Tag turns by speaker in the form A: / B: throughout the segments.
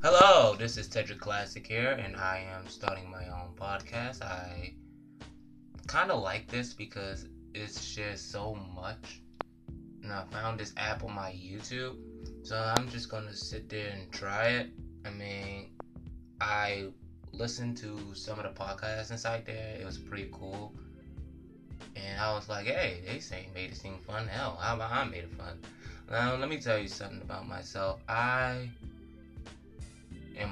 A: Hello, this is Tedrick Classic here, and I am starting my own podcast. I kind of like this because it shares so much, and I found this app on my YouTube, so I'm just gonna sit there and try it. I mean, I listened to some of the podcasts inside there, it was pretty cool. And I was like, hey, they say made it seem fun. Hell, how about I made it fun? Now, let me tell you something about myself. I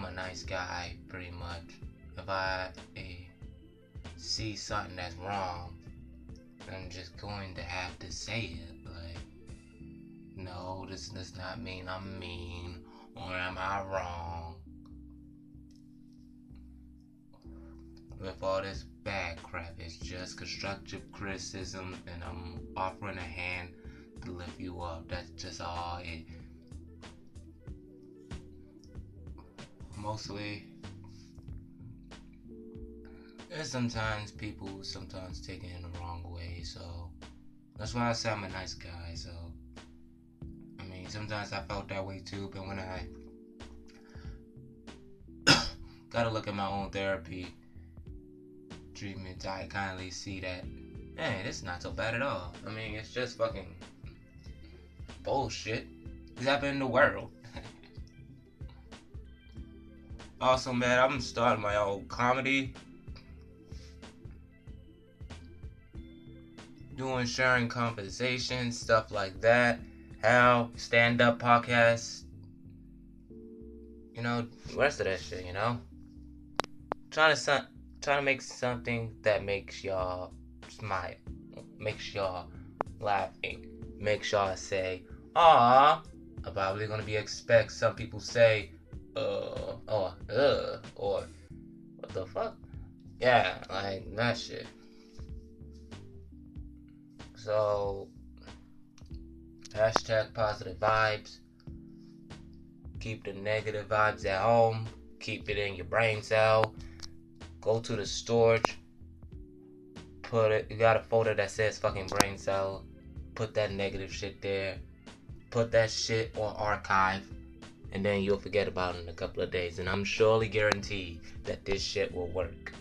A: a nice guy, pretty much. If I eh, see something that's wrong, I'm just going to have to say it. Like, no, this does not mean I'm mean, or am I wrong? With all this bad crap, it's just constructive criticism, and I'm offering a hand to lift you up. That's just all it mostly. And sometimes people sometimes take it in the wrong way so that's why i say i'm a nice guy so i mean sometimes i felt that way too but when i gotta look at my own therapy treatment i kindly see that man it's not so bad at all. I mean it's just fucking bullshit. It's happening in the world Also, man, I'm starting my own comedy. Doing sharing conversations, stuff like that. How stand up podcasts. You know, rest of that shit, you know? Trying to son- trying to make something that makes y'all smile. Makes y'all laughing. Makes y'all say, ah. I'm probably gonna be expect some people say, uh, or uh, or what the fuck? Yeah, like that shit. So, hashtag positive vibes. Keep the negative vibes at home. Keep it in your brain cell. Go to the storage. Put it. You got a folder that says fucking brain cell. Put that negative shit there. Put that shit on archive and then you'll forget about it in a couple of days. And I'm surely guaranteed that this shit will work.